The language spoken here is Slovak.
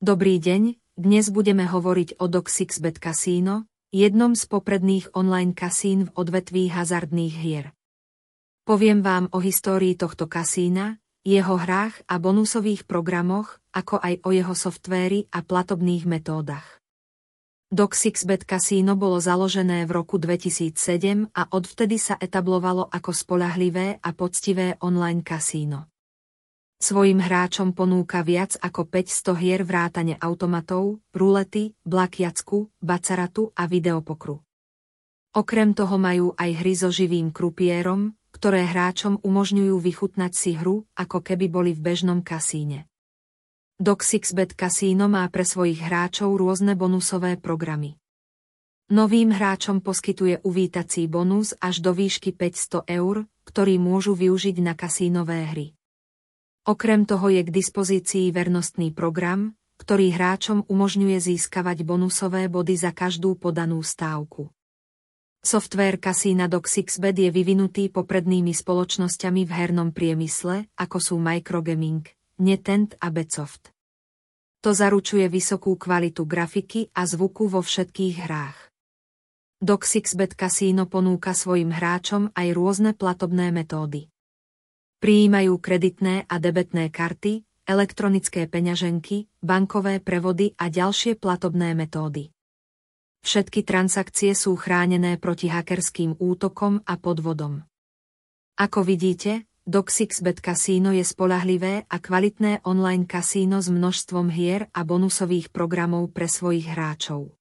Dobrý deň, dnes budeme hovoriť o Doxixbet Casino, jednom z popredných online kasín v odvetví hazardných hier. Poviem vám o histórii tohto kasína, jeho hrách a bonusových programoch, ako aj o jeho softvéri a platobných metódach. Doxixbet Casino bolo založené v roku 2007 a odvtedy sa etablovalo ako spolahlivé a poctivé online kasíno. Svojim hráčom ponúka viac ako 500 hier vrátane automatov, rulety, blakiacku, bacaratu a videopokru. Okrem toho majú aj hry so živým krupierom, ktoré hráčom umožňujú vychutnať si hru, ako keby boli v bežnom kasíne. Doxixbet Casino má pre svojich hráčov rôzne bonusové programy. Novým hráčom poskytuje uvítací bonus až do výšky 500 eur, ktorý môžu využiť na kasínové hry. Okrem toho je k dispozícii vernostný program, ktorý hráčom umožňuje získavať bonusové body za každú podanú stávku. Software kasína Doxixbet je vyvinutý poprednými spoločnosťami v hernom priemysle, ako sú Microgaming, Netent a Betsoft. To zaručuje vysokú kvalitu grafiky a zvuku vo všetkých hrách. Doxixbet Casino ponúka svojim hráčom aj rôzne platobné metódy. Prijímajú kreditné a debetné karty, elektronické peňaženky, bankové prevody a ďalšie platobné metódy. Všetky transakcie sú chránené proti hackerským útokom a podvodom. Ako vidíte, Doxixbet Casino je spolahlivé a kvalitné online kasíno s množstvom hier a bonusových programov pre svojich hráčov.